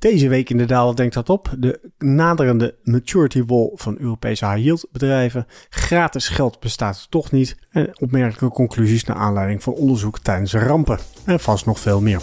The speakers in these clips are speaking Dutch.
Deze week in de daal denkt dat op. De naderende maturity wall van Europese high yield bedrijven. Gratis geld bestaat toch niet. En opmerkelijke conclusies naar aanleiding van onderzoek tijdens rampen. En vast nog veel meer.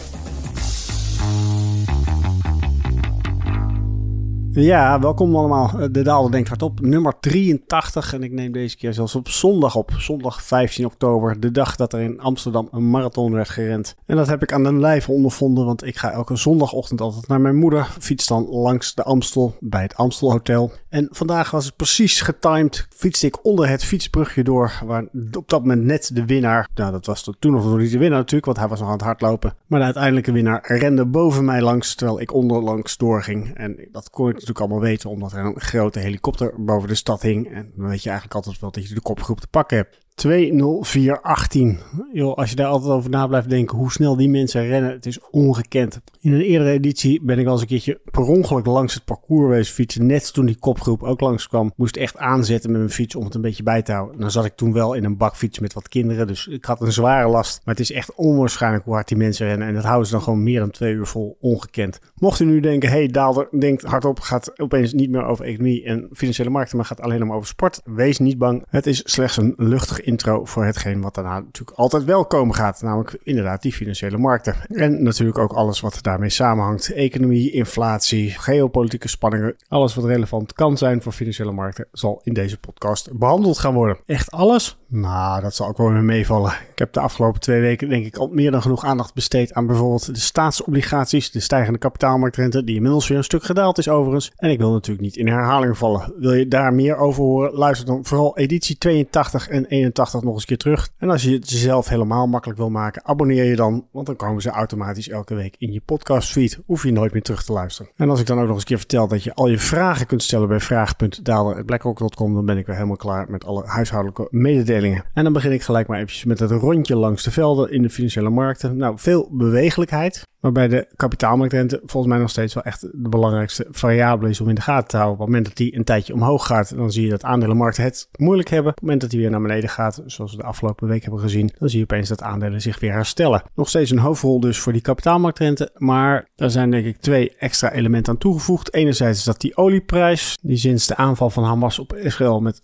Ja, welkom allemaal. De Daalder denkt hardop, nummer 83. En ik neem deze keer zelfs op zondag op. Zondag 15 oktober, de dag dat er in Amsterdam een marathon werd gerend. En dat heb ik aan de lijve ondervonden, want ik ga elke zondagochtend altijd naar mijn moeder. Fiets dan langs de Amstel bij het Amstel Hotel. En vandaag was het precies getimed. Fietste ik onder het fietsbrugje door, waar op dat moment net de winnaar... Nou, dat was toen nog niet de winnaar natuurlijk, want hij was nog aan het hardlopen. Maar de uiteindelijke winnaar rende boven mij langs, terwijl ik onderlangs doorging. En dat kon ik natuurlijk allemaal weten, omdat er een grote helikopter boven de stad hing. En dan weet je eigenlijk altijd wel dat je de kopgroep te pakken hebt. 20418. Joh, als je daar altijd over na blijft denken hoe snel die mensen rennen, het is ongekend. In een eerdere editie ben ik al eens een keertje per ongeluk langs het parcours wezen fietsen. Net toen die kopgroep ook langskwam, moest echt aanzetten met mijn fiets om het een beetje bij te houden. Dan zat ik toen wel in een bakfiets met wat kinderen, dus ik had een zware last. Maar het is echt onwaarschijnlijk hoe hard die mensen rennen. En dat houden ze dan gewoon meer dan twee uur vol, ongekend. Mocht u nu denken, hey Daalder denkt hardop, gaat opeens niet meer over economie en financiële markten, maar gaat alleen maar over sport. Wees niet bang. Het is slechts een luchtig intro voor hetgeen wat daarna natuurlijk altijd wel komen gaat. Namelijk inderdaad die financiële markten. En natuurlijk ook alles wat daarmee samenhangt. Economie, inflatie, geopolitieke spanningen. Alles wat relevant kan zijn voor financiële markten zal in deze podcast behandeld gaan worden. Echt alles? Nou, dat zal ook wel weer meevallen. Ik heb de afgelopen twee weken denk ik al meer dan genoeg aandacht besteed aan bijvoorbeeld de staatsobligaties, de stijgende kapitaalmarktrente, die inmiddels weer een stuk gedaald is overigens. En ik wil natuurlijk niet in herhaling vallen. Wil je daar meer over horen? Luister dan vooral editie 82 en 81 nog eens een keer terug. En als je het jezelf helemaal makkelijk wil maken, abonneer je dan, want dan komen ze automatisch elke week in je podcast feed. Hoef je nooit meer terug te luisteren. En als ik dan ook nog eens een keer vertel dat je al je vragen kunt stellen bij vraag.daalder.blackrock.com, dan ben ik weer helemaal klaar met alle huishoudelijke mededelingen. En dan begin ik gelijk maar eventjes met het rondje langs de velden in de financiële markten. Nou, veel bewegelijkheid. Waarbij de kapitaalmarktrente volgens mij nog steeds wel echt de belangrijkste variabele is om in de gaten te houden. Op het moment dat die een tijdje omhoog gaat, dan zie je dat aandelenmarkten het moeilijk hebben. Op het moment dat die weer naar beneden gaat, zoals we de afgelopen week hebben gezien, dan zie je opeens dat aandelen zich weer herstellen. Nog steeds een hoofdrol dus voor die kapitaalmarktrente, maar er zijn denk ik twee extra elementen aan toegevoegd. Enerzijds is dat die olieprijs, die sinds de aanval van Hamas op Israël met 7%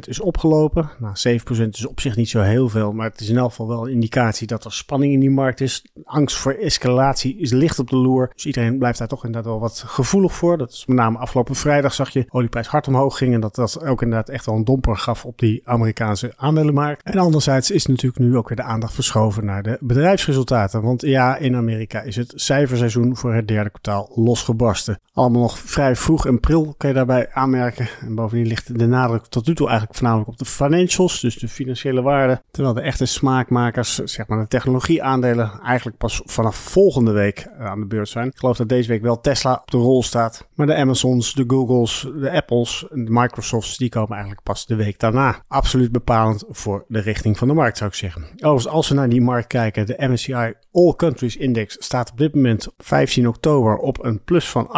is opgelopen. Nou, 7% is op zich niet zo heel veel, maar het is in elk geval wel een indicatie dat er spanning in die markt is. Angst voor escalatie escalatie is licht op de loer. Dus iedereen blijft daar toch inderdaad wel wat gevoelig voor. Dat is met name afgelopen vrijdag zag je olieprijs hard omhoog ging. En dat dat ook inderdaad echt wel een domper gaf op die Amerikaanse aandelenmarkt. En anderzijds is natuurlijk nu ook weer de aandacht verschoven naar de bedrijfsresultaten. Want ja, in Amerika is het cijferseizoen voor het derde kwartaal losgebarsten. Allemaal nog vrij vroeg in april kan je daarbij aanmerken. En bovendien ligt de nadruk tot nu toe eigenlijk voornamelijk op de financials, dus de financiële waarden. Terwijl de echte smaakmakers, zeg maar de technologieaandelen, eigenlijk pas vanaf volgende week eh, aan de beurt zijn. Ik geloof dat deze week wel Tesla op de rol staat. Maar de Amazons, de Googles, de Apples en de Microsofts, die komen eigenlijk pas de week daarna. Absoluut bepalend voor de richting van de markt, zou ik zeggen. Overigens, als we naar die markt kijken, de MSCI All Countries Index staat op dit moment 15 oktober op een plus van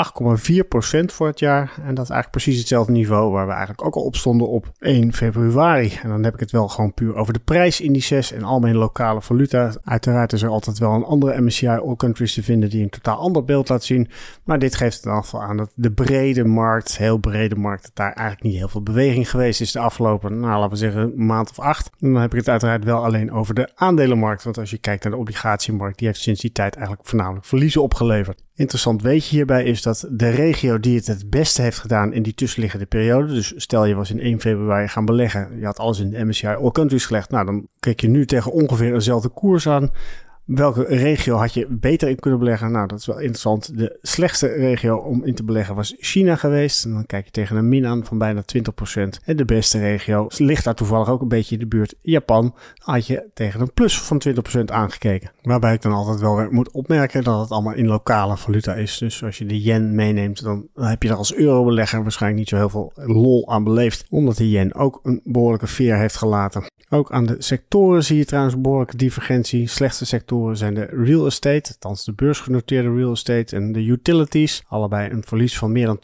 8,4% voor het jaar. En dat is eigenlijk precies hetzelfde niveau waar we eigenlijk ook al op stonden op 1 februari. En dan heb ik het wel gewoon puur over de prijsindices en algemene lokale valuta. Uiteraard is er altijd wel een andere MSCI All Countries te vinden die een totaal ander beeld laat zien. Maar dit geeft in ieder aan dat de brede markt, heel brede markt, dat daar eigenlijk niet heel veel beweging geweest is de afgelopen, nou laten we zeggen, maand of acht. En dan heb ik het uiteraard wel alleen over de aandelenmarkt. Want als je kijkt naar de obligatiemarkt, die heeft sinds die tijd eigenlijk voornamelijk verliezen opgeleverd. Interessant weetje hierbij is dat de regio die het het beste heeft gedaan in die tussenliggende periode, dus stel je was in 1 februari gaan beleggen, je had alles in de MSCI All Countries gelegd, nou dan kijk je nu tegen ongeveer dezelfde koers aan. Welke regio had je beter in kunnen beleggen? Nou, dat is wel interessant. De slechtste regio om in te beleggen was China geweest. En dan kijk je tegen een min aan van bijna 20%. En de beste regio ligt daar toevallig ook een beetje in de buurt. Japan had je tegen een plus van 20% aangekeken. Waarbij ik dan altijd wel weer moet opmerken dat het allemaal in lokale valuta is. Dus als je de yen meeneemt, dan heb je er als eurobelegger waarschijnlijk niet zo heel veel lol aan beleefd. Omdat de yen ook een behoorlijke veer heeft gelaten. Ook aan de sectoren zie je trouwens behoorlijke divergentie. Slechtste zijn de real estate, althans de beursgenoteerde real estate en de utilities. Allebei een verlies van meer dan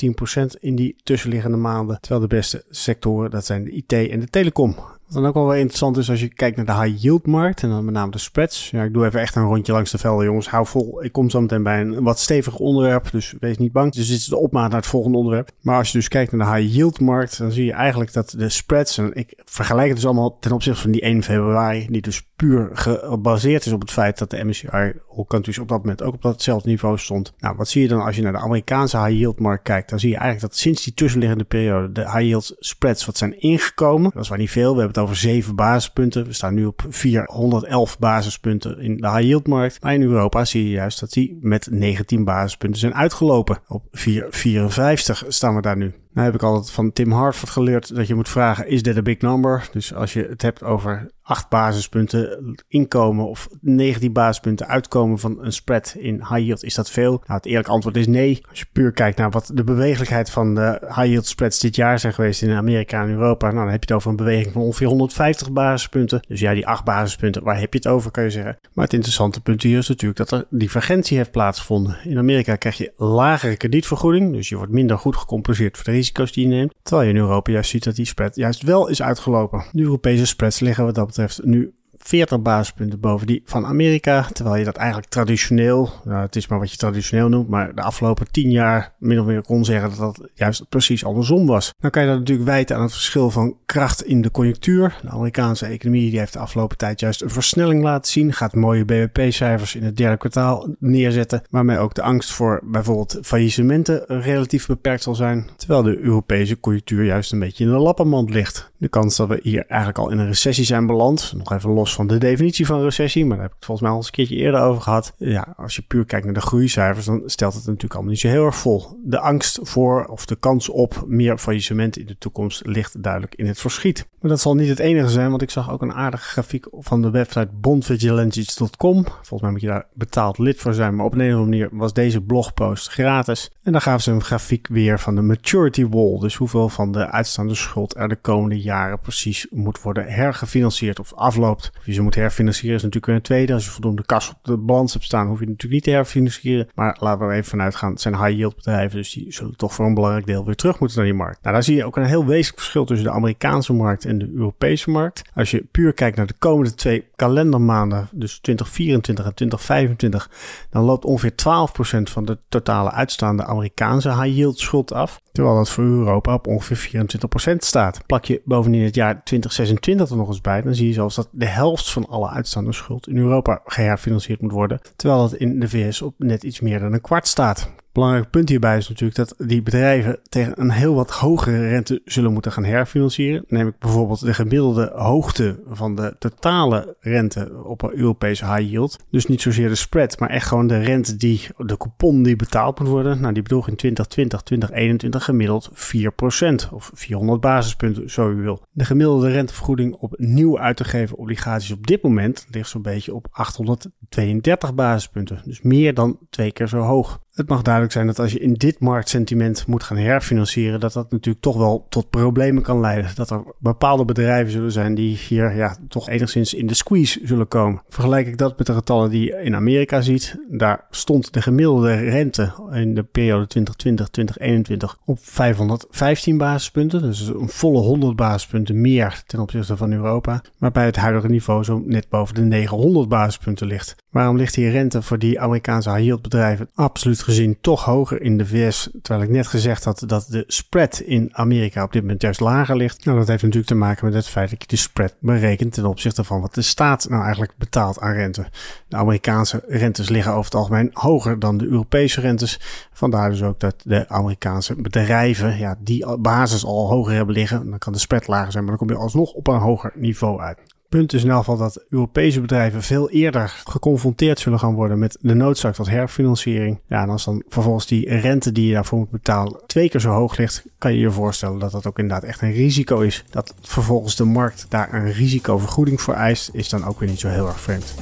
10% in die tussenliggende maanden. Terwijl de beste sectoren, dat zijn de IT en de telecom. Wat dan ook wel weer interessant is als je kijkt naar de high yield markt en dan met name de spreads. Ja, ik doe even echt een rondje langs de velden, jongens. Hou vol. Ik kom zo meteen bij een wat stevig onderwerp, dus wees niet bang. Dus dit is de opmaat naar het volgende onderwerp. Maar als je dus kijkt naar de high yield markt, dan zie je eigenlijk dat de spreads, en ik vergelijk het dus allemaal ten opzichte van die 1 februari, die dus puur gebaseerd is op het feit dat de MSCI All Countries op dat moment ook op datzelfde niveau stond. Nou, wat zie je dan als je naar de Amerikaanse high yield markt kijkt? Dan zie je eigenlijk dat sinds die tussenliggende periode de high yield spreads wat zijn ingekomen. Dat is waar niet veel. We hebben het over 7 basispunten. We staan nu op 411 basispunten in de high yield markt. Maar in Europa zie je juist dat die met 19 basispunten zijn uitgelopen. Op 454 staan we daar nu. Nou heb ik altijd van Tim Hartford geleerd dat je moet vragen, is dit een big number? Dus als je het hebt over 8 basispunten inkomen of 19 basispunten uitkomen van een spread in high yield, is dat veel? Nou, het eerlijke antwoord is nee. Als je puur kijkt naar wat de bewegelijkheid van de high yield spreads dit jaar zijn geweest in Amerika en Europa, nou, dan heb je het over een beweging van ongeveer 150 basispunten. Dus ja, die 8 basispunten, waar heb je het over, kan je zeggen. Maar het interessante punt hier is natuurlijk dat er divergentie heeft plaatsgevonden. In Amerika krijg je lagere kredietvergoeding, dus je wordt minder goed gecompenseerd voor de risico's die je neemt. Terwijl je in Europa juist ziet dat die spread juist wel is uitgelopen. De Europese spreads liggen wat dat betreft nu 40 basispunten boven die van Amerika. Terwijl je dat eigenlijk traditioneel, nou, het is maar wat je traditioneel noemt, maar de afgelopen 10 jaar min of meer kon zeggen dat dat juist precies andersom was. Dan kan je dat natuurlijk wijten aan het verschil van kracht in de conjunctuur. De Amerikaanse economie die heeft de afgelopen tijd juist een versnelling laten zien. Gaat mooie BBP-cijfers in het derde kwartaal neerzetten. Waarmee ook de angst voor bijvoorbeeld faillissementen relatief beperkt zal zijn. Terwijl de Europese conjunctuur juist een beetje in de lappenmand ligt. De kans dat we hier eigenlijk al in een recessie zijn beland, nog even los van de definitie van recessie, maar daar heb ik het volgens mij al eens een keertje eerder over gehad. Ja, als je puur kijkt naar de groeicijfers, dan stelt het natuurlijk allemaal niet zo heel erg vol. De angst voor of de kans op meer faillissement in de toekomst ligt duidelijk in het verschiet. Maar dat zal niet het enige zijn, want ik zag ook een aardige grafiek van de website bondvigilantes.com. Volgens mij moet je daar betaald lid voor zijn, maar op een of andere manier was deze blogpost gratis. En dan gaven ze een grafiek weer van de maturity wall, dus hoeveel van de uitstaande schuld er de komende jaren precies moet worden hergefinancierd of afloopt. Of je ze moet herfinancieren is natuurlijk een tweede. Als je voldoende kas op de balans hebt staan, hoef je natuurlijk niet te herfinancieren. Maar laten we er even vanuit gaan, het zijn high yield bedrijven, dus die zullen toch voor een belangrijk deel weer terug moeten naar die markt. Nou, daar zie je ook een heel wezenlijk verschil tussen de Amerikaanse markt en de Europese markt. Als je puur kijkt naar de komende twee kalendermaanden, dus 2024 en 2025, dan loopt ongeveer 12% van de totale uitstaande Amerikaanse high yield schuld af. Terwijl dat voor Europa op ongeveer 24% staat. Plak je bovendien het jaar 2026 er nog eens bij, dan zie je zelfs dat de helft van alle uitstaande schuld in Europa geherfinancierd moet worden. Terwijl dat in de VS op net iets meer dan een kwart staat. Belangrijk punt hierbij is natuurlijk dat die bedrijven tegen een heel wat hogere rente zullen moeten gaan herfinancieren. Neem ik bijvoorbeeld de gemiddelde hoogte van de totale rente op een Europese high yield. Dus niet zozeer de spread, maar echt gewoon de rente die, de coupon die betaald moet worden. Nou, die bedroeg in 2020, 2021 gemiddeld 4% of 400 basispunten, zo u wil. De gemiddelde rentevergoeding op nieuw uit te geven obligaties op dit moment ligt zo'n beetje op 832 basispunten. Dus meer dan twee keer zo hoog. Het mag duidelijk zijn dat als je in dit marktsentiment moet gaan herfinancieren, dat dat natuurlijk toch wel tot problemen kan leiden. Dat er bepaalde bedrijven zullen zijn die hier ja, toch enigszins in de squeeze zullen komen. Vergelijk ik dat met de getallen die je in Amerika ziet. Daar stond de gemiddelde rente in de periode 2020-2021 op 515 basispunten. Dus een volle 100 basispunten meer ten opzichte van Europa. Waarbij het huidige niveau zo net boven de 900 basispunten ligt. Waarom ligt die rente voor die Amerikaanse high bedrijven absoluut gezien toch hoger in de VS? Terwijl ik net gezegd had dat de spread in Amerika op dit moment juist lager ligt. Nou, dat heeft natuurlijk te maken met het feit dat je de spread berekent ten opzichte van wat de staat nou eigenlijk betaalt aan rente. De Amerikaanse rentes liggen over het algemeen hoger dan de Europese rentes. Vandaar dus ook dat de Amerikaanse bedrijven ja, die basis al hoger hebben liggen. Dan kan de spread lager zijn, maar dan kom je alsnog op een hoger niveau uit punt is in elk geval dat Europese bedrijven veel eerder geconfronteerd zullen gaan worden met de noodzaak tot herfinanciering. Ja, en als dan vervolgens die rente die je daarvoor moet betalen twee keer zo hoog ligt, kan je je voorstellen dat dat ook inderdaad echt een risico is. Dat vervolgens de markt daar een risicovergoeding voor eist, is dan ook weer niet zo heel erg vreemd.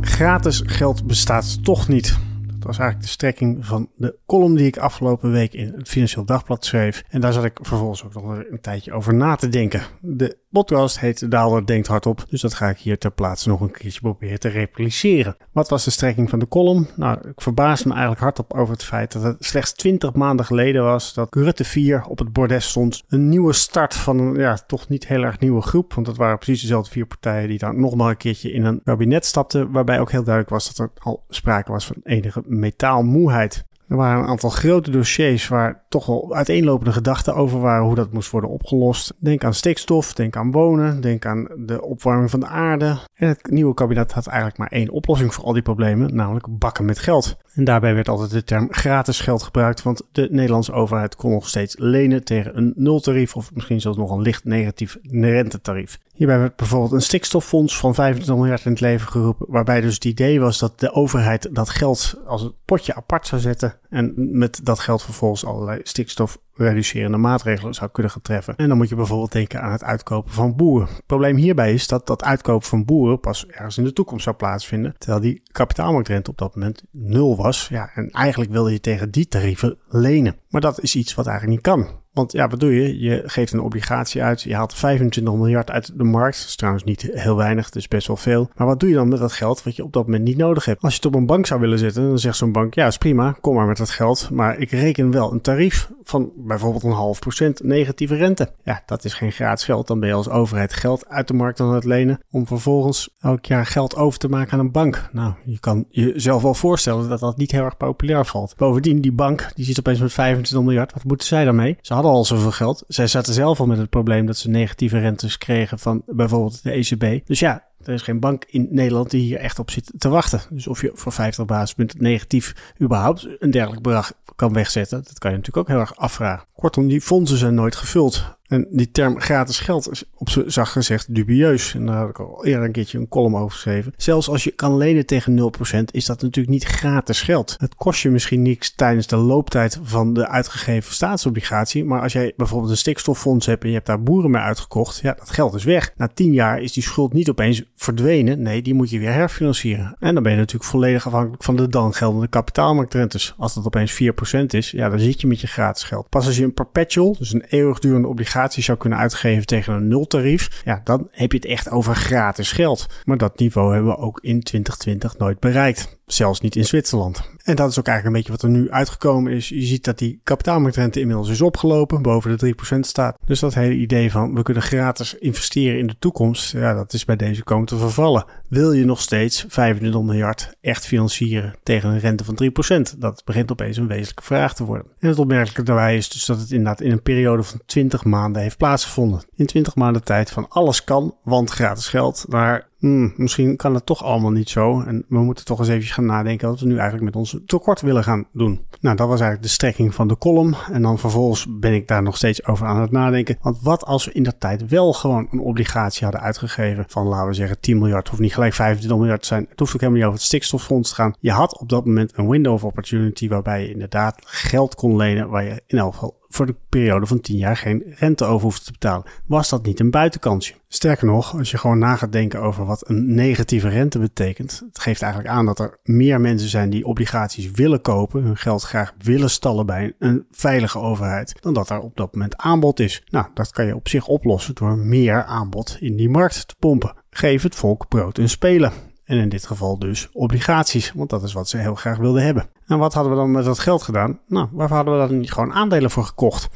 Gratis geld bestaat toch niet Dat was eigenlijk de strekking van de column die ik afgelopen week in het Financieel Dagblad schreef. En daar zat ik vervolgens ook nog een tijdje over na te denken. De podcast heet De Daalder Denkt Hardop, dus dat ga ik hier ter plaatse nog een keertje proberen te repliceren. Wat was de strekking van de column? Nou, ik verbaasde me eigenlijk hardop over het feit dat het slechts 20 maanden geleden was dat Rutte 4 op het bordes stond. Een nieuwe start van een ja, toch niet heel erg nieuwe groep, want dat waren precies dezelfde vier partijen die dan nog maar een keertje in een kabinet stapten, waarbij ook heel duidelijk was dat er al sprake was van enige metaalmoeheid. Er waren een aantal grote dossiers waar toch wel uiteenlopende gedachten over waren hoe dat moest worden opgelost. Denk aan stikstof, denk aan wonen, denk aan de opwarming van de aarde. En het nieuwe kabinet had eigenlijk maar één oplossing voor al die problemen, namelijk bakken met geld. En daarbij werd altijd de term gratis geld gebruikt, want de Nederlandse overheid kon nog steeds lenen tegen een nultarief of misschien zelfs nog een licht negatief rentetarief. Hierbij werd bijvoorbeeld een stikstoffonds van 25 miljard in het leven geroepen, waarbij dus het idee was dat de overheid dat geld als een potje apart zou zetten en met dat geld vervolgens allerlei stikstofreducerende maatregelen zou kunnen gaan treffen. En dan moet je bijvoorbeeld denken aan het uitkopen van boeren. Het probleem hierbij is dat dat uitkopen van boeren pas ergens in de toekomst zou plaatsvinden, terwijl die kapitaalmarktrente op dat moment nul was. Ja, en eigenlijk wilde je tegen die tarieven lenen. Maar dat is iets wat eigenlijk niet kan. Want ja, wat doe je? Je geeft een obligatie uit. Je haalt 25 miljard uit de markt. Dat is trouwens niet heel weinig, dus best wel veel. Maar wat doe je dan met dat geld wat je op dat moment niet nodig hebt? Als je het op een bank zou willen zetten, dan zegt zo'n bank: ja, is prima, kom maar met dat geld. Maar ik reken wel een tarief van bijvoorbeeld een half procent negatieve rente. Ja, dat is geen gratis geld. Dan ben je als overheid geld uit de markt aan het lenen om vervolgens elk jaar geld over te maken aan een bank. Nou, je kan jezelf wel voorstellen dat dat niet heel erg populair valt. Bovendien, die bank die zit opeens met 25 miljard. Wat moeten zij daarmee? Ze hadden al zoveel geld. Zij zaten zelf al met het probleem dat ze negatieve rentes kregen van bijvoorbeeld de ECB. Dus ja, er is geen bank in Nederland die hier echt op zit te wachten. Dus of je voor 50 basispunten negatief überhaupt een dergelijk bedrag kan wegzetten, dat kan je natuurlijk ook heel erg afvragen. Kortom, die fondsen zijn nooit gevuld. En die term gratis geld is op zacht gezegd dubieus. En daar had ik al eerder een keertje een column over geschreven. Zelfs als je kan lenen tegen 0%, is dat natuurlijk niet gratis geld. Het kost je misschien niks tijdens de looptijd van de uitgegeven staatsobligatie. Maar als jij bijvoorbeeld een stikstoffonds hebt en je hebt daar boeren mee uitgekocht, ja, dat geld is weg. Na 10 jaar is die schuld niet opeens verdwenen. Nee, die moet je weer herfinancieren. En dan ben je natuurlijk volledig afhankelijk van de dan geldende kapitaalmarktrentes. Als dat opeens 4% is, ja, dan zit je met je gratis geld. Pas als je een perpetual, dus een eeuwigdurende obligatie zou kunnen uitgeven tegen een nultarief, ja, dan heb je het echt over gratis geld. Maar dat niveau hebben we ook in 2020 nooit bereikt. Zelfs niet in Zwitserland. En dat is ook eigenlijk een beetje wat er nu uitgekomen is. Je ziet dat die kapitaalmarktrente inmiddels is opgelopen, boven de 3% staat. Dus dat hele idee van we kunnen gratis investeren in de toekomst, ja, dat is bij deze komen te vervallen. Wil je nog steeds 25 miljard echt financieren tegen een rente van 3%? Dat begint opeens een wezenlijke vraag te worden. En het opmerkelijke daarbij is dus dat het inderdaad in een periode van 20 maanden heeft plaatsgevonden. In 20 maanden tijd van alles kan, want gratis geld, naar hmm, misschien kan het toch allemaal niet zo. En we moeten toch eens even gaan nadenken wat we nu eigenlijk met ons tekort willen gaan doen. Nou, dat was eigenlijk de strekking van de column. En dan vervolgens ben ik daar nog steeds over aan het nadenken. Want wat als we in dat tijd wel gewoon een obligatie hadden uitgegeven van, laten we zeggen, 10 miljard. hoeft niet gelijk 25 miljard te zijn. Het hoeft ook helemaal niet over het stikstoffonds te gaan. Je had op dat moment een window of opportunity waarbij je inderdaad geld kon lenen waar je in elk geval voor de periode van 10 jaar geen rente over hoeft te betalen. Was dat niet een buitenkansje? Sterker nog, als je gewoon na gaat denken over wat een negatieve rente betekent, het geeft eigenlijk aan dat er meer mensen zijn die obligaties willen kopen, hun geld graag willen stallen bij een veilige overheid, dan dat er op dat moment aanbod is. Nou, dat kan je op zich oplossen door meer aanbod in die markt te pompen. Geef het volk brood en spelen. En in dit geval dus obligaties, want dat is wat ze heel graag wilden hebben. En wat hadden we dan met dat geld gedaan? Nou, waarvoor hadden we dan niet gewoon aandelen voor gekocht?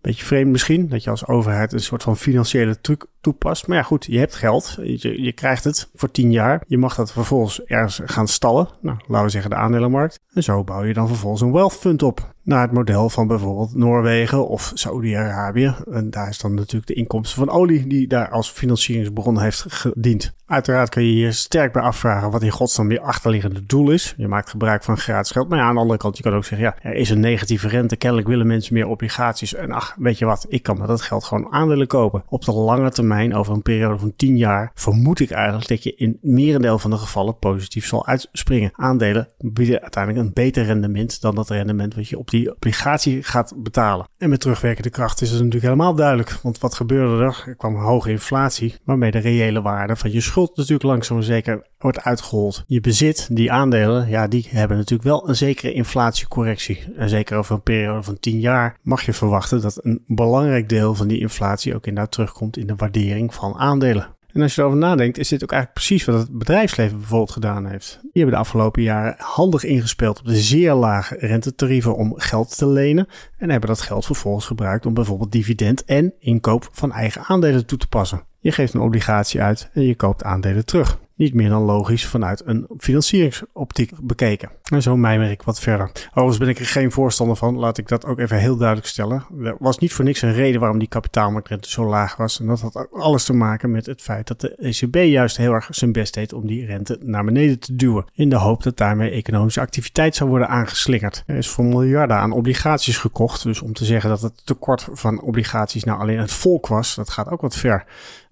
Beetje vreemd misschien, dat je als overheid een soort van financiële truc toepast. Maar ja, goed, je hebt geld. Je, je krijgt het voor 10 jaar. Je mag dat vervolgens ergens gaan stallen. Nou, laten we zeggen de aandelenmarkt. En zo bouw je dan vervolgens een wealth fund op. Naar het model van bijvoorbeeld Noorwegen of Saudi-Arabië. En daar is dan natuurlijk de inkomsten van olie die daar als financieringsbron heeft gediend. Uiteraard kun je hier sterk bij afvragen wat in godsnaam weer achterliggende doel is. Je maakt gebruik van gratis geld. Maar ja, aan de andere kant, je kan ook zeggen, ja, er is een negatieve rente. Kennelijk willen mensen meer obligaties. En ach, weet je wat, ik kan met dat geld gewoon aandelen kopen. Op de lange termijn over een periode van 10 jaar, vermoed ik eigenlijk dat je in merendeel van de gevallen positief zal uitspringen. Aandelen bieden uiteindelijk een beter rendement dan dat rendement wat je op die obligatie gaat betalen. En met terugwerkende kracht is het natuurlijk helemaal duidelijk. Want wat gebeurde er? Er kwam hoge inflatie, waarmee de reële waarde van je schuld natuurlijk langzaam zeker wordt uitgehold. Je bezit, die aandelen, ja, die hebben natuurlijk wel een zekere inflatiecorrectie. En zeker over een periode van 10 jaar mag je verwachten dat een belangrijk deel van die inflatie ook inderdaad terugkomt in de waardering van aandelen. En als je erover nadenkt, is dit ook eigenlijk precies wat het bedrijfsleven bijvoorbeeld gedaan heeft. Die hebben de afgelopen jaren handig ingespeeld op de zeer lage rentetarieven om geld te lenen. En hebben dat geld vervolgens gebruikt om bijvoorbeeld dividend en inkoop van eigen aandelen toe te passen. Je geeft een obligatie uit en je koopt aandelen terug niet meer dan logisch vanuit een financieringsoptiek bekeken. En zo mijmer ik wat verder. Overigens ben ik er geen voorstander van, laat ik dat ook even heel duidelijk stellen. Er was niet voor niks een reden waarom die kapitaalmarktrente zo laag was. En dat had alles te maken met het feit dat de ECB juist heel erg zijn best deed om die rente naar beneden te duwen. In de hoop dat daarmee economische activiteit zou worden aangeslingerd. Er is voor miljarden aan obligaties gekocht. Dus om te zeggen dat het tekort van obligaties nou alleen het volk was, dat gaat ook wat ver.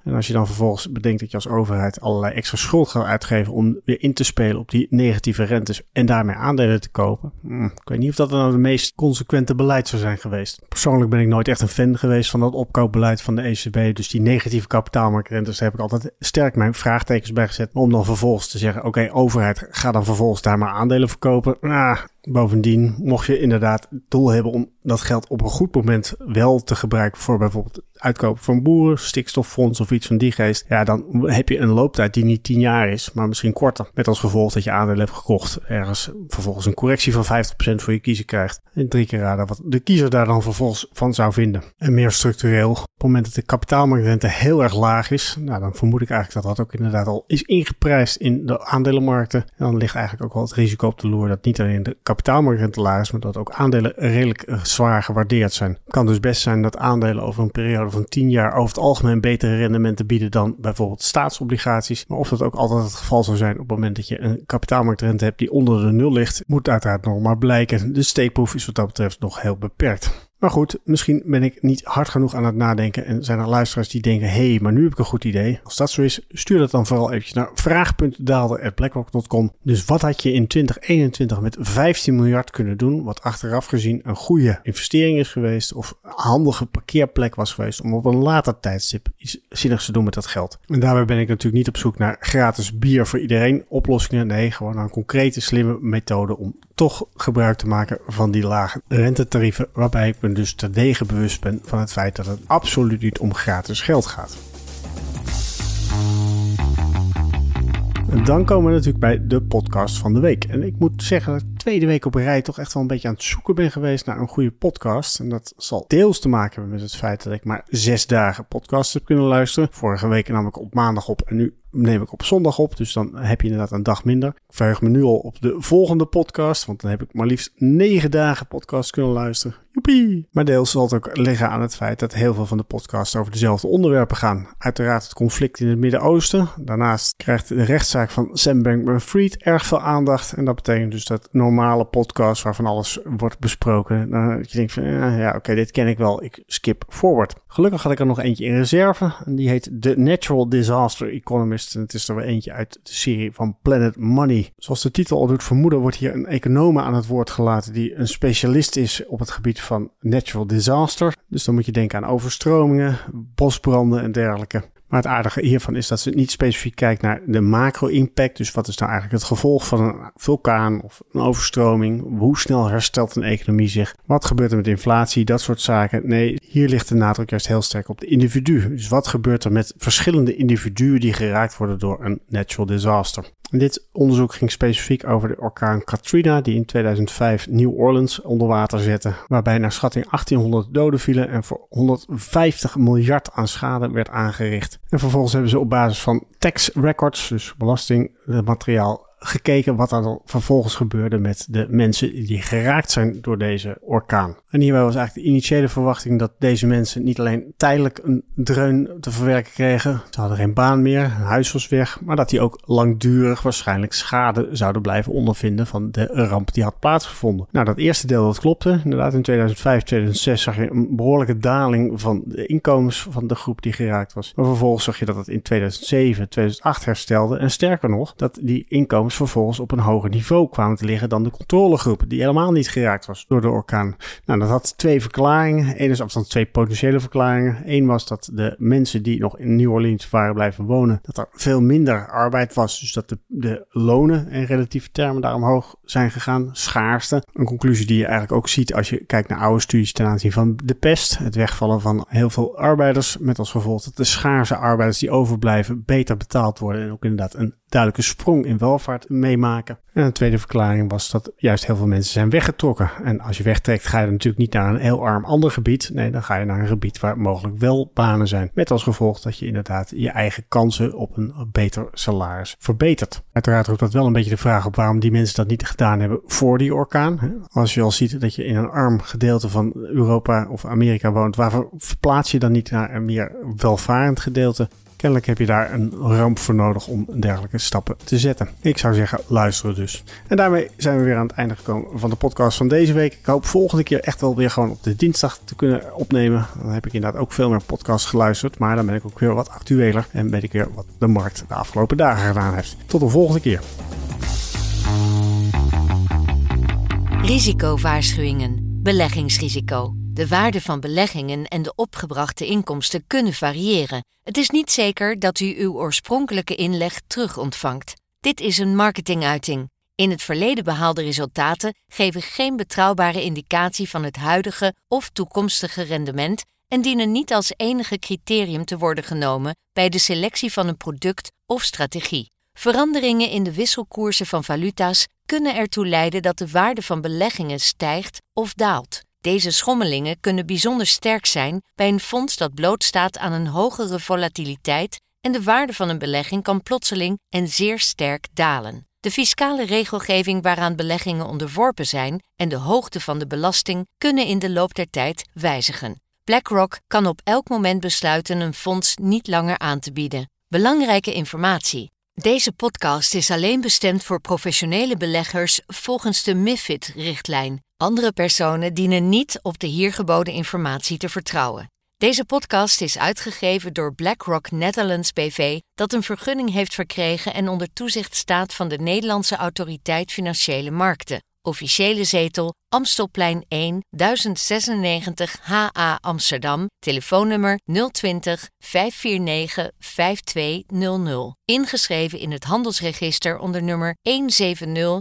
En als je dan vervolgens bedenkt dat je als overheid allerlei extra schuld gaat uitgeven om weer in te spelen op die negatieve rentes en daarmee aandelen te kopen. Hm, ik weet niet of dat dan de meest consequente beleid zou zijn geweest. Persoonlijk ben ik nooit echt een fan geweest van dat opkoopbeleid van de ECB. Dus die negatieve kapitaalmarktrentes heb ik altijd sterk mijn vraagtekens bij gezet. Om dan vervolgens te zeggen, oké overheid, ga dan vervolgens daar maar aandelen verkopen. Nou, Bovendien, mocht je inderdaad het doel hebben om dat geld op een goed moment wel te gebruiken voor bijvoorbeeld uitkopen van boeren, stikstoffonds of iets van die geest, ja, dan heb je een looptijd die niet 10 jaar is, maar misschien korter. Met als gevolg dat je aandelen hebt gekocht, ergens vervolgens een correctie van 50% voor je kiezer krijgt. En drie keer raden wat de kiezer daar dan vervolgens van zou vinden. En meer structureel, op het moment dat de kapitaalmarktrente heel erg laag is, nou, dan vermoed ik eigenlijk dat dat ook inderdaad al is ingeprijsd in de aandelenmarkten. En dan ligt eigenlijk ook wel het risico op de loer dat niet alleen de kapitaalmarktrente laag is, maar dat ook aandelen redelijk eh, zwaar gewaardeerd zijn. Het kan dus best zijn dat aandelen over een periode van 10 jaar over het algemeen betere rendementen bieden dan bijvoorbeeld staatsobligaties. Maar of dat ook altijd het geval zou zijn op het moment dat je een kapitaalmarktrente hebt die onder de nul ligt, moet uiteraard nog maar blijken. De steekproef is wat dat betreft nog heel beperkt. Maar goed, misschien ben ik niet hard genoeg aan het nadenken en zijn er luisteraars die denken, hé, hey, maar nu heb ik een goed idee. Als dat zo is, stuur dat dan vooral eventjes naar vraag.daalder.blackrock.com. Dus wat had je in 2021 met 15 miljard kunnen doen, wat achteraf gezien een goede investering is geweest of een handige parkeerplek was geweest om op een later tijdstip iets zinnigs te doen met dat geld. En daarbij ben ik natuurlijk niet op zoek naar gratis bier voor iedereen, oplossingen. Nee, gewoon een concrete, slimme methode om toch gebruik te maken van die lage rentetarieven, waarbij ik me dus terdege bewust ben van het feit dat het absoluut niet om gratis geld gaat. En dan komen we natuurlijk bij de podcast van de week. En ik moet zeggen dat ik tweede week op rij toch echt wel een beetje aan het zoeken ben geweest naar een goede podcast. En dat zal deels te maken hebben met het feit dat ik maar zes dagen podcast heb kunnen luisteren. Vorige week nam ik op maandag op en nu neem ik op zondag op. Dus dan heb je inderdaad een dag minder. Ik verheug me nu al op de volgende podcast. Want dan heb ik maar liefst negen dagen podcast kunnen luisteren. Maar deels zal het ook liggen aan het feit dat heel veel van de podcasts over dezelfde onderwerpen gaan. Uiteraard het conflict in het Midden-Oosten. Daarnaast krijgt de rechtszaak van Sam Bankman-Fried erg veel aandacht. En dat betekent dus dat normale podcasts waarvan alles wordt besproken. Dan je denkt van ja, oké, dit ken ik wel. Ik skip forward. Gelukkig had ik er nog eentje in reserve. En die heet The Natural Disaster Economist. En het is er weer eentje uit de serie van Planet Money. Zoals de titel al doet vermoeden, wordt hier een econoom aan het woord gelaten die een specialist is op het gebied van natural disaster. Dus dan moet je denken aan overstromingen, bosbranden en dergelijke. Maar het aardige hiervan is dat ze niet specifiek kijkt naar de macro-impact. Dus wat is nou eigenlijk het gevolg van een vulkaan of een overstroming? Hoe snel herstelt een economie zich? Wat gebeurt er met inflatie? Dat soort zaken. Nee, hier ligt de nadruk juist heel sterk op de individu. Dus wat gebeurt er met verschillende individuen die geraakt worden door een natural disaster? Dit onderzoek ging specifiek over de orkaan Katrina, die in 2005 New Orleans onder water zette, waarbij naar schatting 1800 doden vielen en voor 150 miljard aan schade werd aangericht. En vervolgens hebben ze op basis van tax records, dus belastingmateriaal, gekeken wat er vervolgens gebeurde met de mensen die geraakt zijn door deze orkaan. En hierbij was eigenlijk de initiële verwachting dat deze mensen niet alleen tijdelijk een dreun te verwerken kregen, ze hadden geen baan meer, hun huis was weg, maar dat die ook langdurig waarschijnlijk schade zouden blijven ondervinden van de ramp die had plaatsgevonden. Nou, dat eerste deel dat klopte. Inderdaad, in 2005, 2006 zag je een behoorlijke daling van de inkomens van de groep die geraakt was. Maar vervolgens zag je dat het in 2007, 2008 herstelde en sterker nog, dat die inkomens vervolgens op een hoger niveau kwamen te liggen dan de controlegroep, die helemaal niet geraakt was door de orkaan. Nou, dat had twee verklaringen. Eén is afstand twee potentiële verklaringen. Eén was dat de mensen die nog in New Orleans waren blijven wonen, dat er veel minder arbeid was. Dus dat de, de lonen in relatieve termen daar omhoog zijn gegaan. Schaarste. Een conclusie die je eigenlijk ook ziet als je kijkt naar oude studies ten aanzien van de pest. Het wegvallen van heel veel arbeiders met als gevolg dat de schaarse arbeiders die overblijven beter betaald worden. En ook inderdaad een duidelijke sprong in welvaart meemaken. En een tweede verklaring was dat juist heel veel mensen zijn weggetrokken. En als je wegtrekt, ga je natuurlijk niet naar een heel arm ander gebied. Nee, dan ga je naar een gebied waar mogelijk wel banen zijn. Met als gevolg dat je inderdaad je eigen kansen op een beter salaris verbetert. Uiteraard roept dat wel een beetje de vraag op waarom die mensen dat niet gedaan hebben voor die orkaan. Als je al ziet dat je in een arm gedeelte van Europa of Amerika woont, waarvoor verplaats je dan niet naar een meer welvarend gedeelte? Kennelijk heb je daar een ramp voor nodig om dergelijke stappen te zetten. Ik zou zeggen, luisteren dus. En daarmee zijn we weer aan het einde gekomen van de podcast van deze week. Ik hoop volgende keer echt wel weer gewoon op de dinsdag te kunnen opnemen. Dan heb ik inderdaad ook veel meer podcasts geluisterd. Maar dan ben ik ook weer wat actueler en weet ik weer wat de markt de afgelopen dagen gedaan heeft. Tot de volgende keer. Risicowaarschuwingen. Beleggingsrisico. De waarde van beleggingen en de opgebrachte inkomsten kunnen variëren. Het is niet zeker dat u uw oorspronkelijke inleg terug ontvangt. Dit is een marketinguiting. In het verleden behaalde resultaten geven geen betrouwbare indicatie van het huidige of toekomstige rendement en dienen niet als enige criterium te worden genomen bij de selectie van een product of strategie. Veranderingen in de wisselkoersen van valuta's kunnen ertoe leiden dat de waarde van beleggingen stijgt of daalt. Deze schommelingen kunnen bijzonder sterk zijn bij een fonds dat blootstaat aan een hogere volatiliteit en de waarde van een belegging kan plotseling en zeer sterk dalen. De fiscale regelgeving waaraan beleggingen onderworpen zijn en de hoogte van de belasting kunnen in de loop der tijd wijzigen. BlackRock kan op elk moment besluiten een fonds niet langer aan te bieden. Belangrijke informatie. Deze podcast is alleen bestemd voor professionele beleggers volgens de MIFID-richtlijn. Andere personen dienen niet op de hier geboden informatie te vertrouwen. Deze podcast is uitgegeven door BlackRock Netherlands BV, dat een vergunning heeft verkregen en onder toezicht staat van de Nederlandse Autoriteit Financiële Markten. Officiële zetel Amstelplein 1 1096 HA Amsterdam. Telefoonnummer 020 549 5200. Ingeschreven in het handelsregister onder nummer 170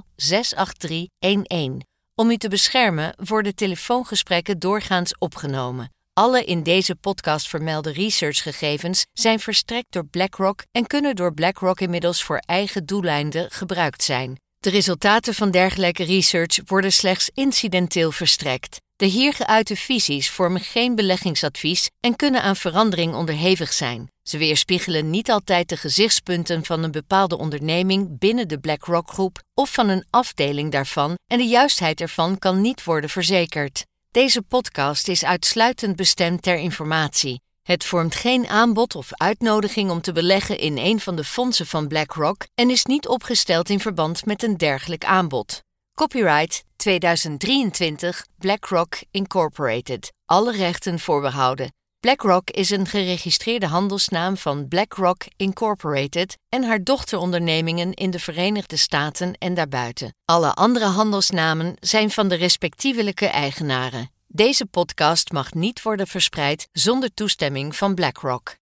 Om u te beschermen worden telefoongesprekken doorgaans opgenomen. Alle in deze podcast vermelde researchgegevens zijn verstrekt door BlackRock en kunnen door BlackRock inmiddels voor eigen doeleinden gebruikt zijn. De resultaten van dergelijke research worden slechts incidenteel verstrekt. De hier geuite visies vormen geen beleggingsadvies en kunnen aan verandering onderhevig zijn. Ze weerspiegelen niet altijd de gezichtspunten van een bepaalde onderneming binnen de BlackRock-groep of van een afdeling daarvan en de juistheid ervan kan niet worden verzekerd. Deze podcast is uitsluitend bestemd ter informatie. Het vormt geen aanbod of uitnodiging om te beleggen in een van de fondsen van BlackRock en is niet opgesteld in verband met een dergelijk aanbod. Copyright 2023 BlackRock Incorporated. Alle rechten voorbehouden. BlackRock is een geregistreerde handelsnaam van BlackRock Incorporated en haar dochterondernemingen in de Verenigde Staten en daarbuiten. Alle andere handelsnamen zijn van de respectievelijke eigenaren. Deze podcast mag niet worden verspreid zonder toestemming van BlackRock.